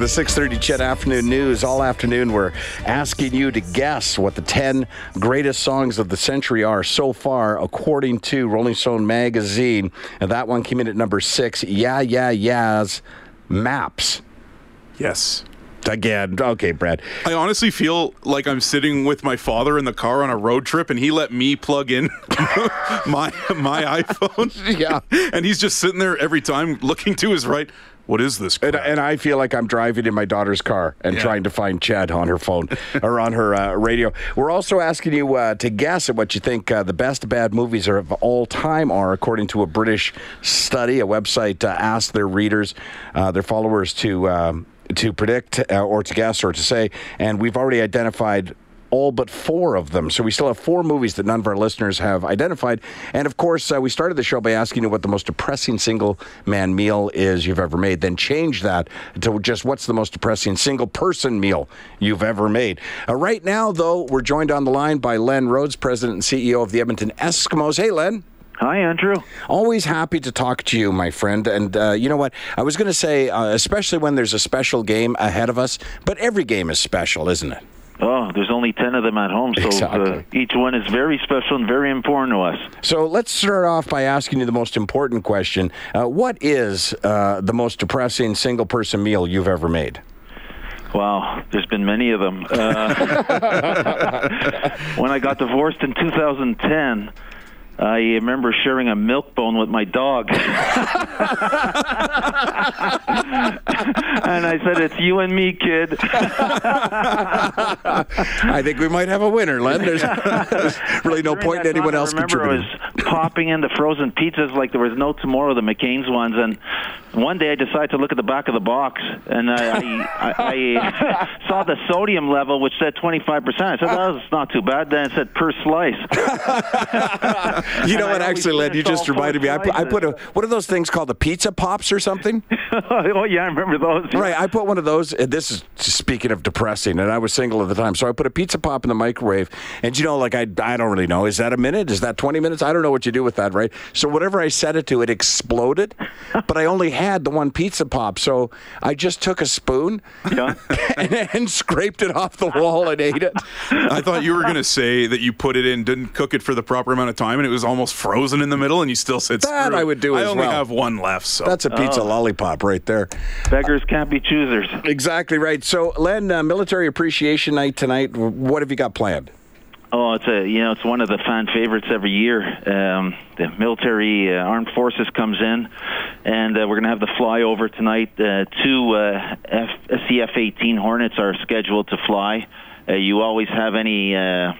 The 6:30 CHED Afternoon News. All afternoon, we're asking you to guess what the 10 greatest songs of the century are so far, according to Rolling Stone magazine. And that one came in at number six. Yeah Yeah Yeahs. Maps Yes. again. Okay, Brad. I honestly feel like I'm sitting with my father in the car on a road trip and he let me plug in my my iPhone. Yeah. And he's just sitting there every time looking to his right. What is this? And, and I feel like I'm driving in my daughter's car and Yeah. trying to find CHED on her phone or on her uh, radio. We're also asking you uh, to guess at what you think uh, the best bad movies are of all time are, according to a British study. A website uh, asked their readers, uh, their followers, to um, to predict uh, or to guess or to say, and we've already identified all but four of them. So we still have four movies that none of our listeners have identified. And of course, uh, we started the show by asking you what the most depressing single man meal is you've ever made. Then change that to just what's the most depressing single person meal you've ever made. Uh, right now, though, we're joined on the line by Len Rhodes, President and CEO of the Edmonton Eskimos. Hey, Len. Hi, Andrew. Always happy to talk to you, my friend. And uh, you know what? I was going to say, uh, especially when there's a special game ahead of us, but every game is special, isn't it? Oh, there's only 10 of them at home, so uh, each one is very special and very important to us. So let's start off by asking you the most important question. Uh, what is uh, the most depressing single person meal you've ever made? Wow, there's been many of them. Uh, when I got divorced in 2010, I remember sharing a milk bone with my dog. and I said, It's you and me, kid. I think we might have a winner, Len. There's, there's really no During point in anyone time, else I remember contributing. I was popping into frozen pizzas like there was no tomorrow, the McCain's ones. And one day I decided to look at the back of the box, and I, I, I, I saw the sodium level, which said 25%. I said, well, that's not too bad. Then it said per slice. You know and what, I actually, Len, you just reminded me. I put, I put a, what are those things called? The pizza pops or something? oh, yeah, I remember those. Right, I put one of those. And this is speaking of depressing, and I was single at the time, so I put a pizza pop in the microwave. And you know, like I, I don't really know. Is that a minute? Is that twenty minutes? I don't know what you do with that, right? So whatever I set it to, it exploded. but I only had the one pizza pop, so I just took a spoon Yeah. and, and scraped it off the wall and ate it. I thought you were going to say that you put it in, didn't cook it for the proper amount of time, and it was almost frozen in the middle, and you still said, That "Screw. I would do I as only well. have one left, so That's a pizza lollipop right there. Beggars can't be choosers. Exactly right. So, Len, uh, Military Appreciation Night tonight. What have you got planned? Oh, it's a you know it's one of the fan favorites every year. Um, the military uh, armed forces comes in, and uh, we're going to have the flyover tonight. Uh, two uh, F- CF-18 Hornets are scheduled to fly. Uh, you always have any. Uh,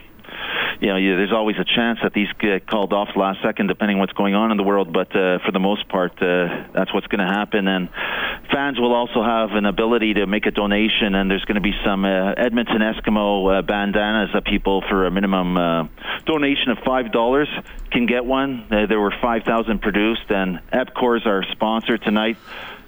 you know, you, there's always a chance that these get called off last second, depending on what's going on in the world. But uh, for the most part, uh, that's what's going to happen. And fans will also have an ability to make a donation, and there's going to be some uh, Edmonton Eskimo uh, bandanas that people, for a minimum uh, donation of five dollars, can get one. Uh, there were five thousand produced, and Epcor is our sponsor tonight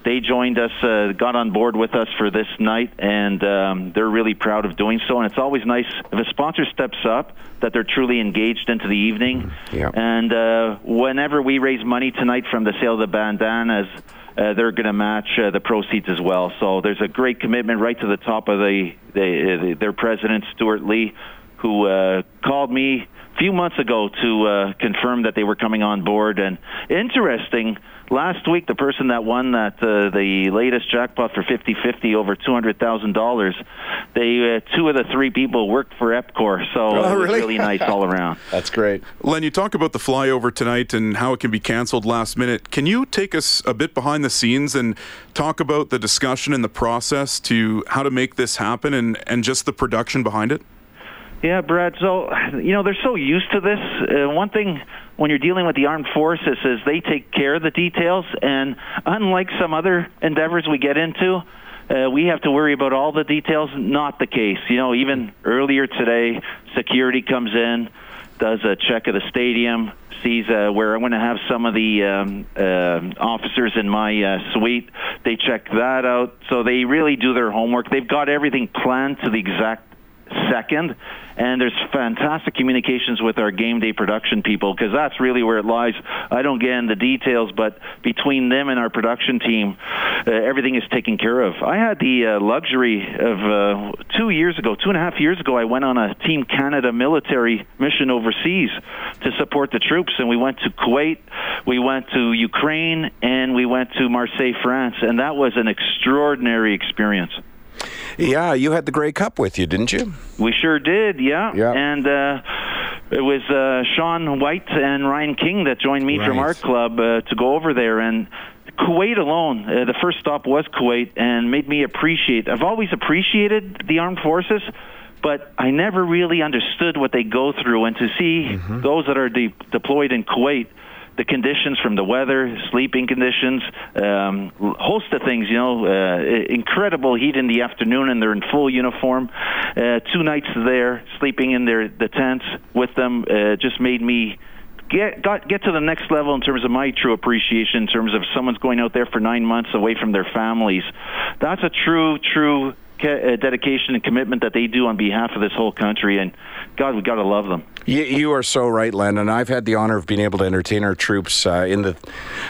they joined us, uh, got on board with us for this night, and um, they're really proud of doing so. And it's always nice if a sponsor steps up that they're truly engaged into the evening. Yeah. And uh, whenever we raise money tonight from the sale of the bandanas, uh, they're going to match uh, the proceeds as well. So there's a great commitment right to the top of the, the, the their president, Stuart Lee, who uh, called me a few months ago to uh, confirm that they were coming on board. And interesting, last week the person that won that uh, the latest jackpot for 50-50 over $200,000, they uh, two of the three people worked for Epcor, so Oh, it was really? really nice all around. That's great. Len, you talk about the flyover tonight and how it can be canceled last minute. Can you take us a bit behind the scenes and talk about the discussion and the process to how to make this happen and, and just the production behind it? Yeah, Brad. So, you know, they're so used to this. Uh, one thing when you're dealing with the armed forces is they take care of the details, and unlike some other endeavors we get into, uh, we have to worry about all the details. Not the case. You know, even earlier today, security comes in, does a check of the stadium, sees uh, where I'm going to have some of the um, uh, officers in my uh, suite. They check that out. So they really do their homework. They've got everything planned to the exact second. And there's fantastic communications with our game day production people because that's really where it lies. I don't get in the details, but between them and our production team, uh, everything is taken care of. I had the uh, luxury of uh, two years ago, two and a half years ago, I went on a Team Canada military mission overseas to support the troops, and we went to Kuwait, we went to Ukraine, and we went to Marseille, France, and that was an extraordinary experience. Yeah, you had the Grey Cup with you, didn't you? We sure did, yeah. Yeah. And uh, it was uh, Sean White and Ryan King that joined me from our club uh, to go over there. And Kuwait alone, uh, the first stop was Kuwait, and made me appreciate. I've always appreciated the armed forces. But I never really understood what they go through, and to see Mm-hmm. those that are de- deployed in Kuwait, the conditions from the weather, sleeping conditions, um, host of things. You know, uh, incredible heat in the afternoon, and they're in full uniform. Uh, two nights there, sleeping in their the tents with them, uh, just made me get got get to the next level in terms of my true appreciation. In terms of someone's going out there for nine months away from their families, that's a true true uh, dedication and commitment that they do on behalf of this whole country. And God, we got to love them. You, you are so right, Len. And I've had the honor of being able to entertain our troops uh, in the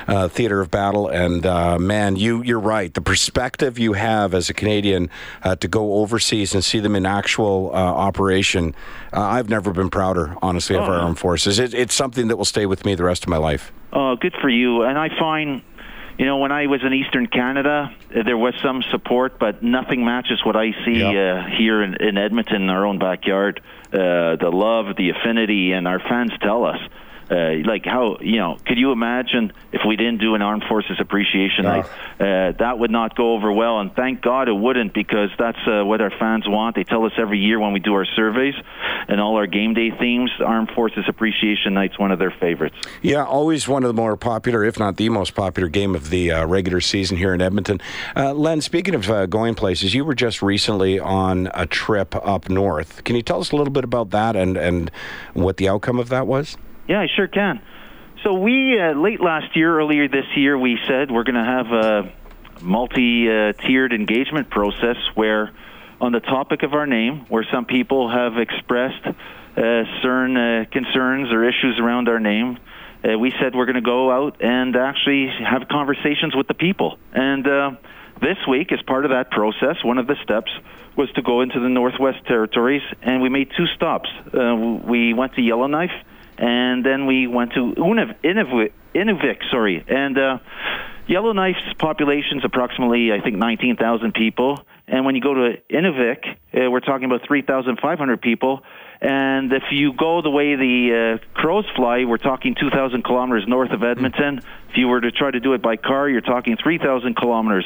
uh, theater of battle. And uh, man, you you're right. The perspective you have as a Canadian uh, to go overseas and see them in actual uh, operation, uh, I've never been prouder, honestly, of our armed forces. It, it's something that will stay with me the rest of my life. Oh, good for you. And I find, you know, when I was in Eastern Canada, there was some support, but nothing matches what I see Yeah. uh, here in, in Edmonton, in our own backyard. Uh, the love, the affinity, and our fans tell us. Uh, like how you know? Could you imagine if we didn't do an armed forces appreciation night? Uh, that would not go over well, and thank God it wouldn't because that's uh, what our fans want. They tell us every year when we do our surveys and all our game day themes. Armed forces appreciation night's one of their favorites. Yeah, always one of the more popular, if not the most popular game of the uh, regular season here in Edmonton. Uh, Len, speaking of uh, going places, you were just recently on a trip up north. Can you tell us a little bit about that and, and what the outcome of that was? Yeah, I sure can. So we uh, late last year, earlier this year, we said we're going to have a multi-tiered engagement process where, on the topic of our name, where some people have expressed uh, certain uh, concerns or issues around our name, uh, we said we're going to go out and actually have conversations with the people. And uh, this week, as part of that process, one of the steps was to go into the Northwest Territories, and we made two stops. Uh, we went to Yellowknife, and then we went to Unav- Inuvik, Inuvik sorry. And uh, Yellowknife's population is approximately, I think, 19,000 people. And when you go to Inuvik, uh, we're talking about 3,500 people. And if you go the way the uh, crows fly, we're talking 2,000 kilometers north of Edmonton. If you were to try to do it by car, you're talking 3,000 kilometers.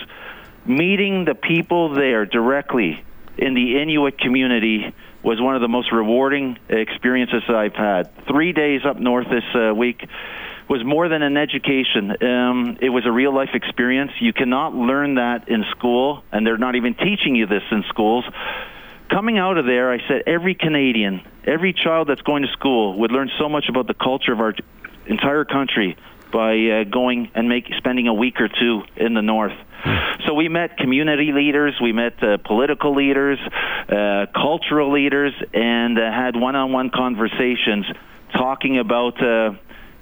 Meeting the people there directly in the Inuit community was one of the most rewarding experiences I've had. Three days up north this uh, week was more than an education. Um, it was a real life experience. You cannot learn that in school, and they're not even teaching you this in schools. Coming out of there, I said every Canadian, every child that's going to school would learn so much about the culture of our entire country by uh, going and make spending a week or two in the north. So we met community leaders, we met uh, political leaders, uh, cultural leaders, and uh, had one-on-one conversations talking about uh,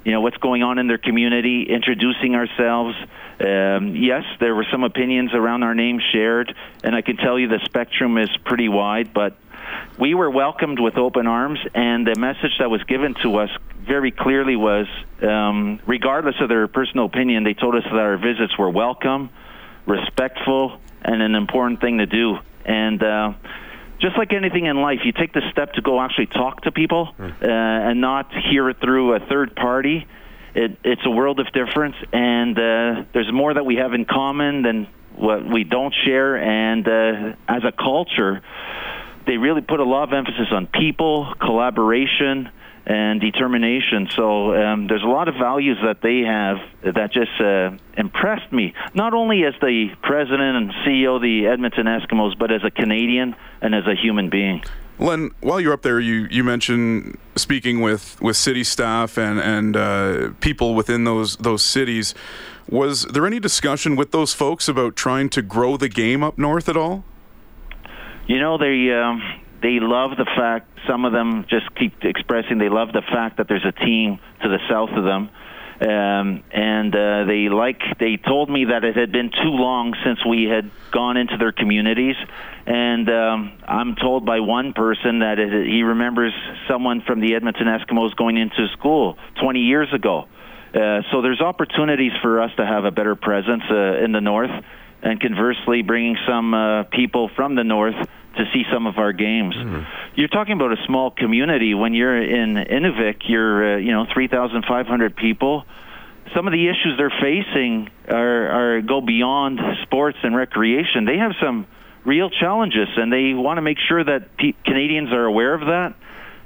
you know what's going on in their community, introducing ourselves. Um, yes, there were some opinions around our name shared, and I can tell you the spectrum is pretty wide, but we were welcomed with open arms, and the message that was given to us very clearly was, um, regardless of their personal opinion, they told us that our visits were welcome, respectful, and an important thing to do. And uh, just like anything in life, you take the step to go actually talk to people uh, and not hear it through a third party. It, it's a world of difference, and uh, there's more that we have in common than what we don't share. And uh, as a culture, they really put a lot of emphasis on people, collaboration, and determination. So um, there's a lot of values that they have that just uh, impressed me, not only as the president and CEO of the Edmonton Eskimos, but as a Canadian and as a human being. Len, while you're up there, you, you mentioned speaking with, with city staff and and uh, people within those those cities. Was there any discussion with those folks about trying to grow the game up north at all? You know, they um, they love the fact. Some of them just keep expressing they love the fact that there's a team to the south of them. Um, and uh, they like they told me that it had been too long since we had gone into their communities and um, I'm told by one person that it, he remembers someone from the Edmonton Eskimos going into school 20 years ago. Uh, so there's opportunities for us to have a better presence uh, in the north, and conversely, bringing some uh, people from the north to see some of our games. You're talking about a small community. When you're in Inuvik, you're uh, you know 3,500 people. Some of the issues they're facing are, are go beyond sports and recreation. They have some real challenges, and they want to make sure that pe- Canadians are aware of that.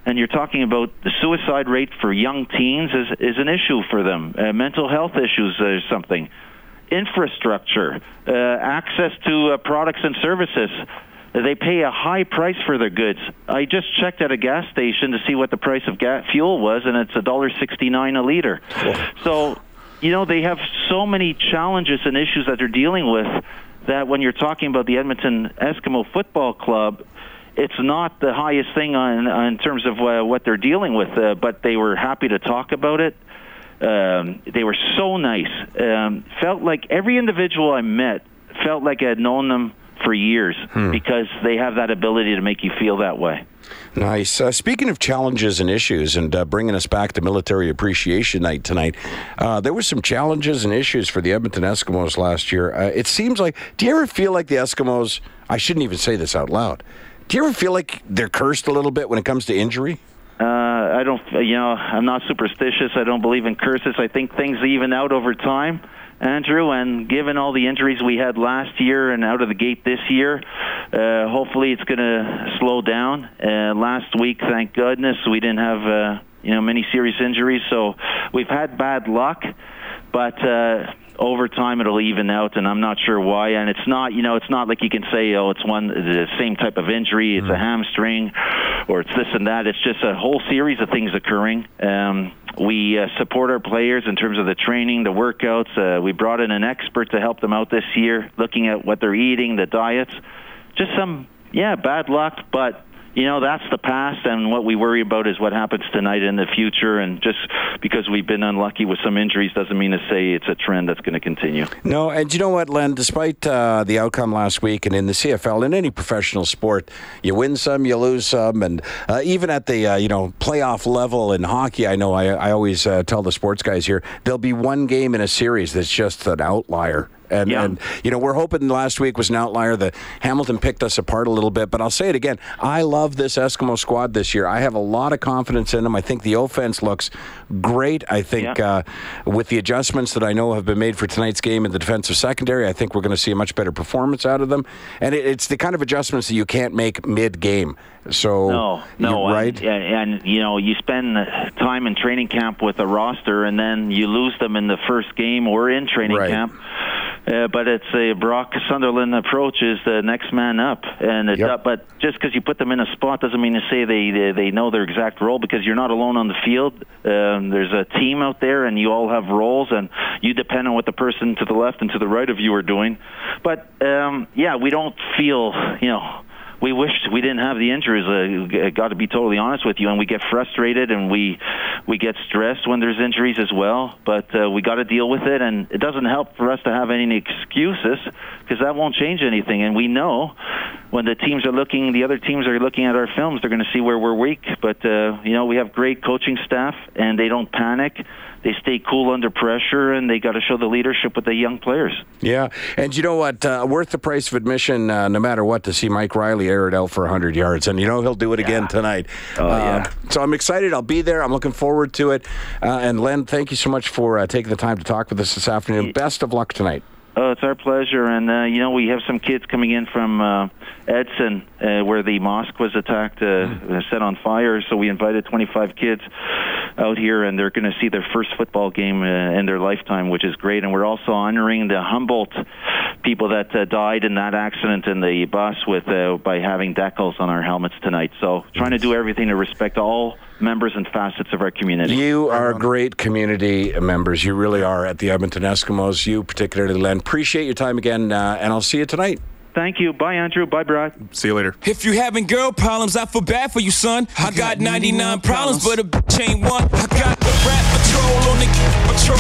And you're talking about the suicide rate for young teens is, is an issue for them. Uh, mental health issues is something. Infrastructure, uh, access to uh, products and services. They pay a high price for their goods. I just checked at a gas station to see what the price of gas fuel was, and it's a dollar sixty-nine a liter. So, you know, they have so many challenges and issues that they're dealing with that when you're talking about the Edmonton Eskimo Football Club, it's not the highest thing on, in terms of uh, what they're dealing with, uh, but they were happy to talk about it. Um, they were so nice. Um, felt like every individual I met felt like I had known them for years because they have that ability to make you feel that way. Nice. Uh, speaking of challenges and issues, and uh, bringing us back to Military Appreciation Night tonight, uh, there were some challenges and issues for the Edmonton Eskimos last year. Uh, it seems like. Do you ever feel like the Eskimos? I shouldn't even say this out loud. Do you ever feel like they're cursed a little bit when it comes to injury? Uh, I don't, you know, I'm not superstitious. I don't believe in curses. I think things even out over time, Andrew. And given all the injuries we had last year and out of the gate this year, uh, hopefully it's going to slow down. Uh, last week, thank goodness, we didn't have, uh, you know, many serious injuries. So we've had bad luck, but. Uh, over time it'll even out and I'm not sure why and it's not you know it's not like you can say oh it's one the same type of injury it's a hamstring or it's this and that it's just a whole series of things occurring um we uh, support our players in terms of the training, the workouts. Uh, we brought in an expert to help them out this year, looking at what they're eating, the diets. Just some, yeah, bad luck, but you know that's the past, and what we worry about is what happens tonight in the future. And just because we've been unlucky with some injuries doesn't mean to say it's a trend that's going to continue. No, and you know what, Len? Despite uh, the outcome last week, and in the CFL, in any professional sport, you win some, you lose some, and uh, even at the uh, you know playoff level in hockey, I know I, I always uh, tell the sports guys here there'll be one game in a series that's just an outlier. And, Yeah. and you know we're hoping last week was an outlier. The Hamilton picked us apart a little bit, but I'll say it again. I love this Eskimo squad this year. I have a lot of confidence in them. I think the offense looks great. I think Yeah. uh, with the adjustments that I know have been made for tonight's game in the defensive secondary, I think we're going to see a much better performance out of them. And it, it's the kind of adjustments that you can't make mid-game. So No, no, right? And, and, you know, you spend time in training camp with a roster, and then you lose them in the first game or in training Right. camp. Uh, but it's a Brock Sunderland approach is the next man up, and Yep. uh, but just because you put them in a spot doesn't mean to say they, they they know their exact role because you're not alone on the field. Um, there's a team out there, and you all have roles, and you depend on what the person to the left and to the right of you are doing. But um, yeah, we don't feel you know we wished we didn't have the injuries. Uh, got to be totally honest with you, and we get frustrated, and we We get stressed when there's injuries as well, but uh, we got to deal with it. And it doesn't help for us to have any excuses because that won't change anything. And we know when the teams are looking, the other teams are looking at our films, they're going to see where we're weak. But uh, you know, we have great coaching staff, and they don't panic they stay cool under pressure, and they got to show the leadership with the young players. Yeah, and you know what? Uh, worth the price of admission, uh, no matter what, to see Mike Reilly air it out for 100 yards, and you know he'll do it Yeah. again tonight. Oh, Uh, yeah. So I'm excited. I'll be there. I'm looking forward to it. Uh, and Len, thank you so much for uh, taking the time to talk with us this afternoon. Best of luck tonight. Oh, it's our pleasure. And, uh, you know, we have some kids coming in from uh, Edson, uh, where the mosque was attacked, uh, set on fire. So we invited 25 kids out here, and they're going to see their first football game uh, in their lifetime, which is great. And we're also honoring the Humboldt people that uh, died in that accident in the bus with uh, by having decals on our helmets tonight. So trying to do everything to respect all members and facets of our community. You are great community members. You really are at the Edmonton Eskimos. You particularly, Len. Appreciate your time again, uh, and I'll see you tonight. Thank you. Bye, Andrew. Bye, Brad. See you later. If you having girl problems, I feel bad for you, son. I got 99 problems, but a bitch ain't one. I got the rap patrol on the patrol.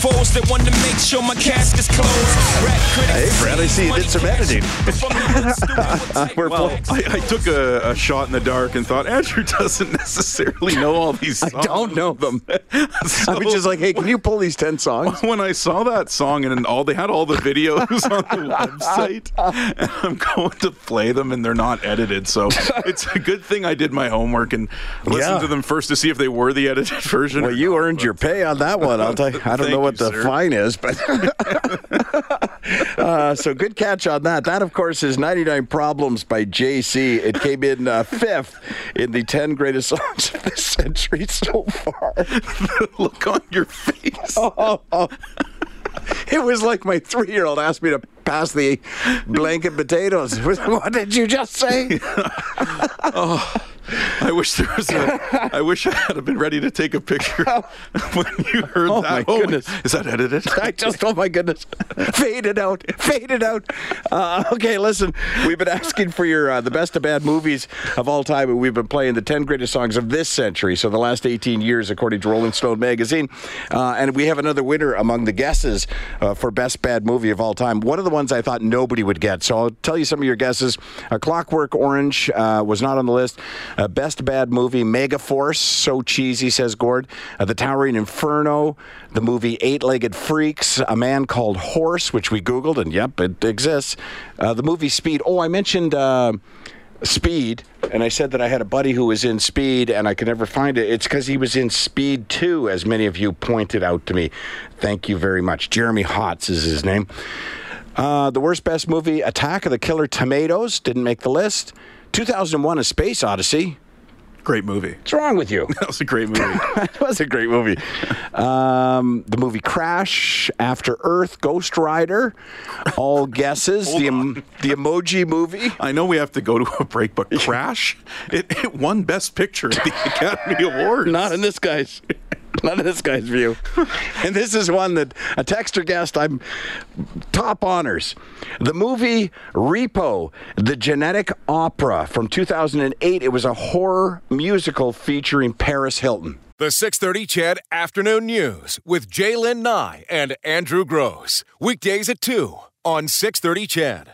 Foes that want to make sure my casket's closed. Rap critics. Hey, Brad, I see you did some editing. We're Well, I, I took a, a shot in the dark and thought Andrew doesn't necessarily know all these songs. I don't know them. I was just like, hey, can you pull these 10 songs? when I saw that song and all they had all the videos on the website, and I'm going to play them and they're not edited. So it's a good thing I did my homework and listened Yeah. to them first to see if they were the edited version. Well, you earned your pay on that one. I'll tell you. I don't know what you, the sir. fine is, but uh, so good catch on that. That, of course, is 99 Problems by Jay-Z. It came in uh, fifth in the 10 greatest songs of the century so far. look on your face. It was like my three year old asked me to pass the blanket potatoes. What did you just say? I wish there was a. I wish I had been ready to take a picture when you heard Oh, that. my goodness. Is that edited? I just, oh my goodness, fade it out, fade it out. Uh, okay, listen, we've been asking for your uh, the best of bad movies of all time, and we've been playing the ten greatest songs of this century, so the last eighteen years, according to Rolling Stone magazine. Uh, and we have another winner among the guesses uh, for best bad movie of all time. One of the ones I thought nobody would get, so I'll tell you some of your guesses. Uh, Clockwork Orange uh, was not on the list. Uh, best bad movie, Megaforce, so cheesy, says Gord. Uh, the Towering Inferno, the movie Eight Legged Freaks, A Man Called Horse, which we Googled, and yep, it exists. Uh, the movie Speed. Oh, I mentioned. Uh, Speed, and I said that I had a buddy who was in Speed, and I could never find it. It's because he was in Speed 2, as many of you pointed out to me. Thank you very much. Jeremy Hotz is his name. Uh, the worst best movie, Attack of the Killer Tomatoes, didn't make the list. 2001: A Space Odyssey. Great movie. What's wrong with you? That was a great movie. that was a great movie. Um, the movie Crash, After Earth, Ghost Rider, all guesses. the em- the Emoji Movie. I know we have to go to a break, but Crash, it, it won Best Picture at the Academy Awards. Not in this guy's. Not in this guy's view. And this is one that a texter guest I'm top honors. The movie Repo, the genetic opera from 2008. It was a horror musical featuring Paris Hilton. The 630 CHED Afternoon News with J'lyn Nye and Andrew Grose. Weekdays at 2 on 630 CHED.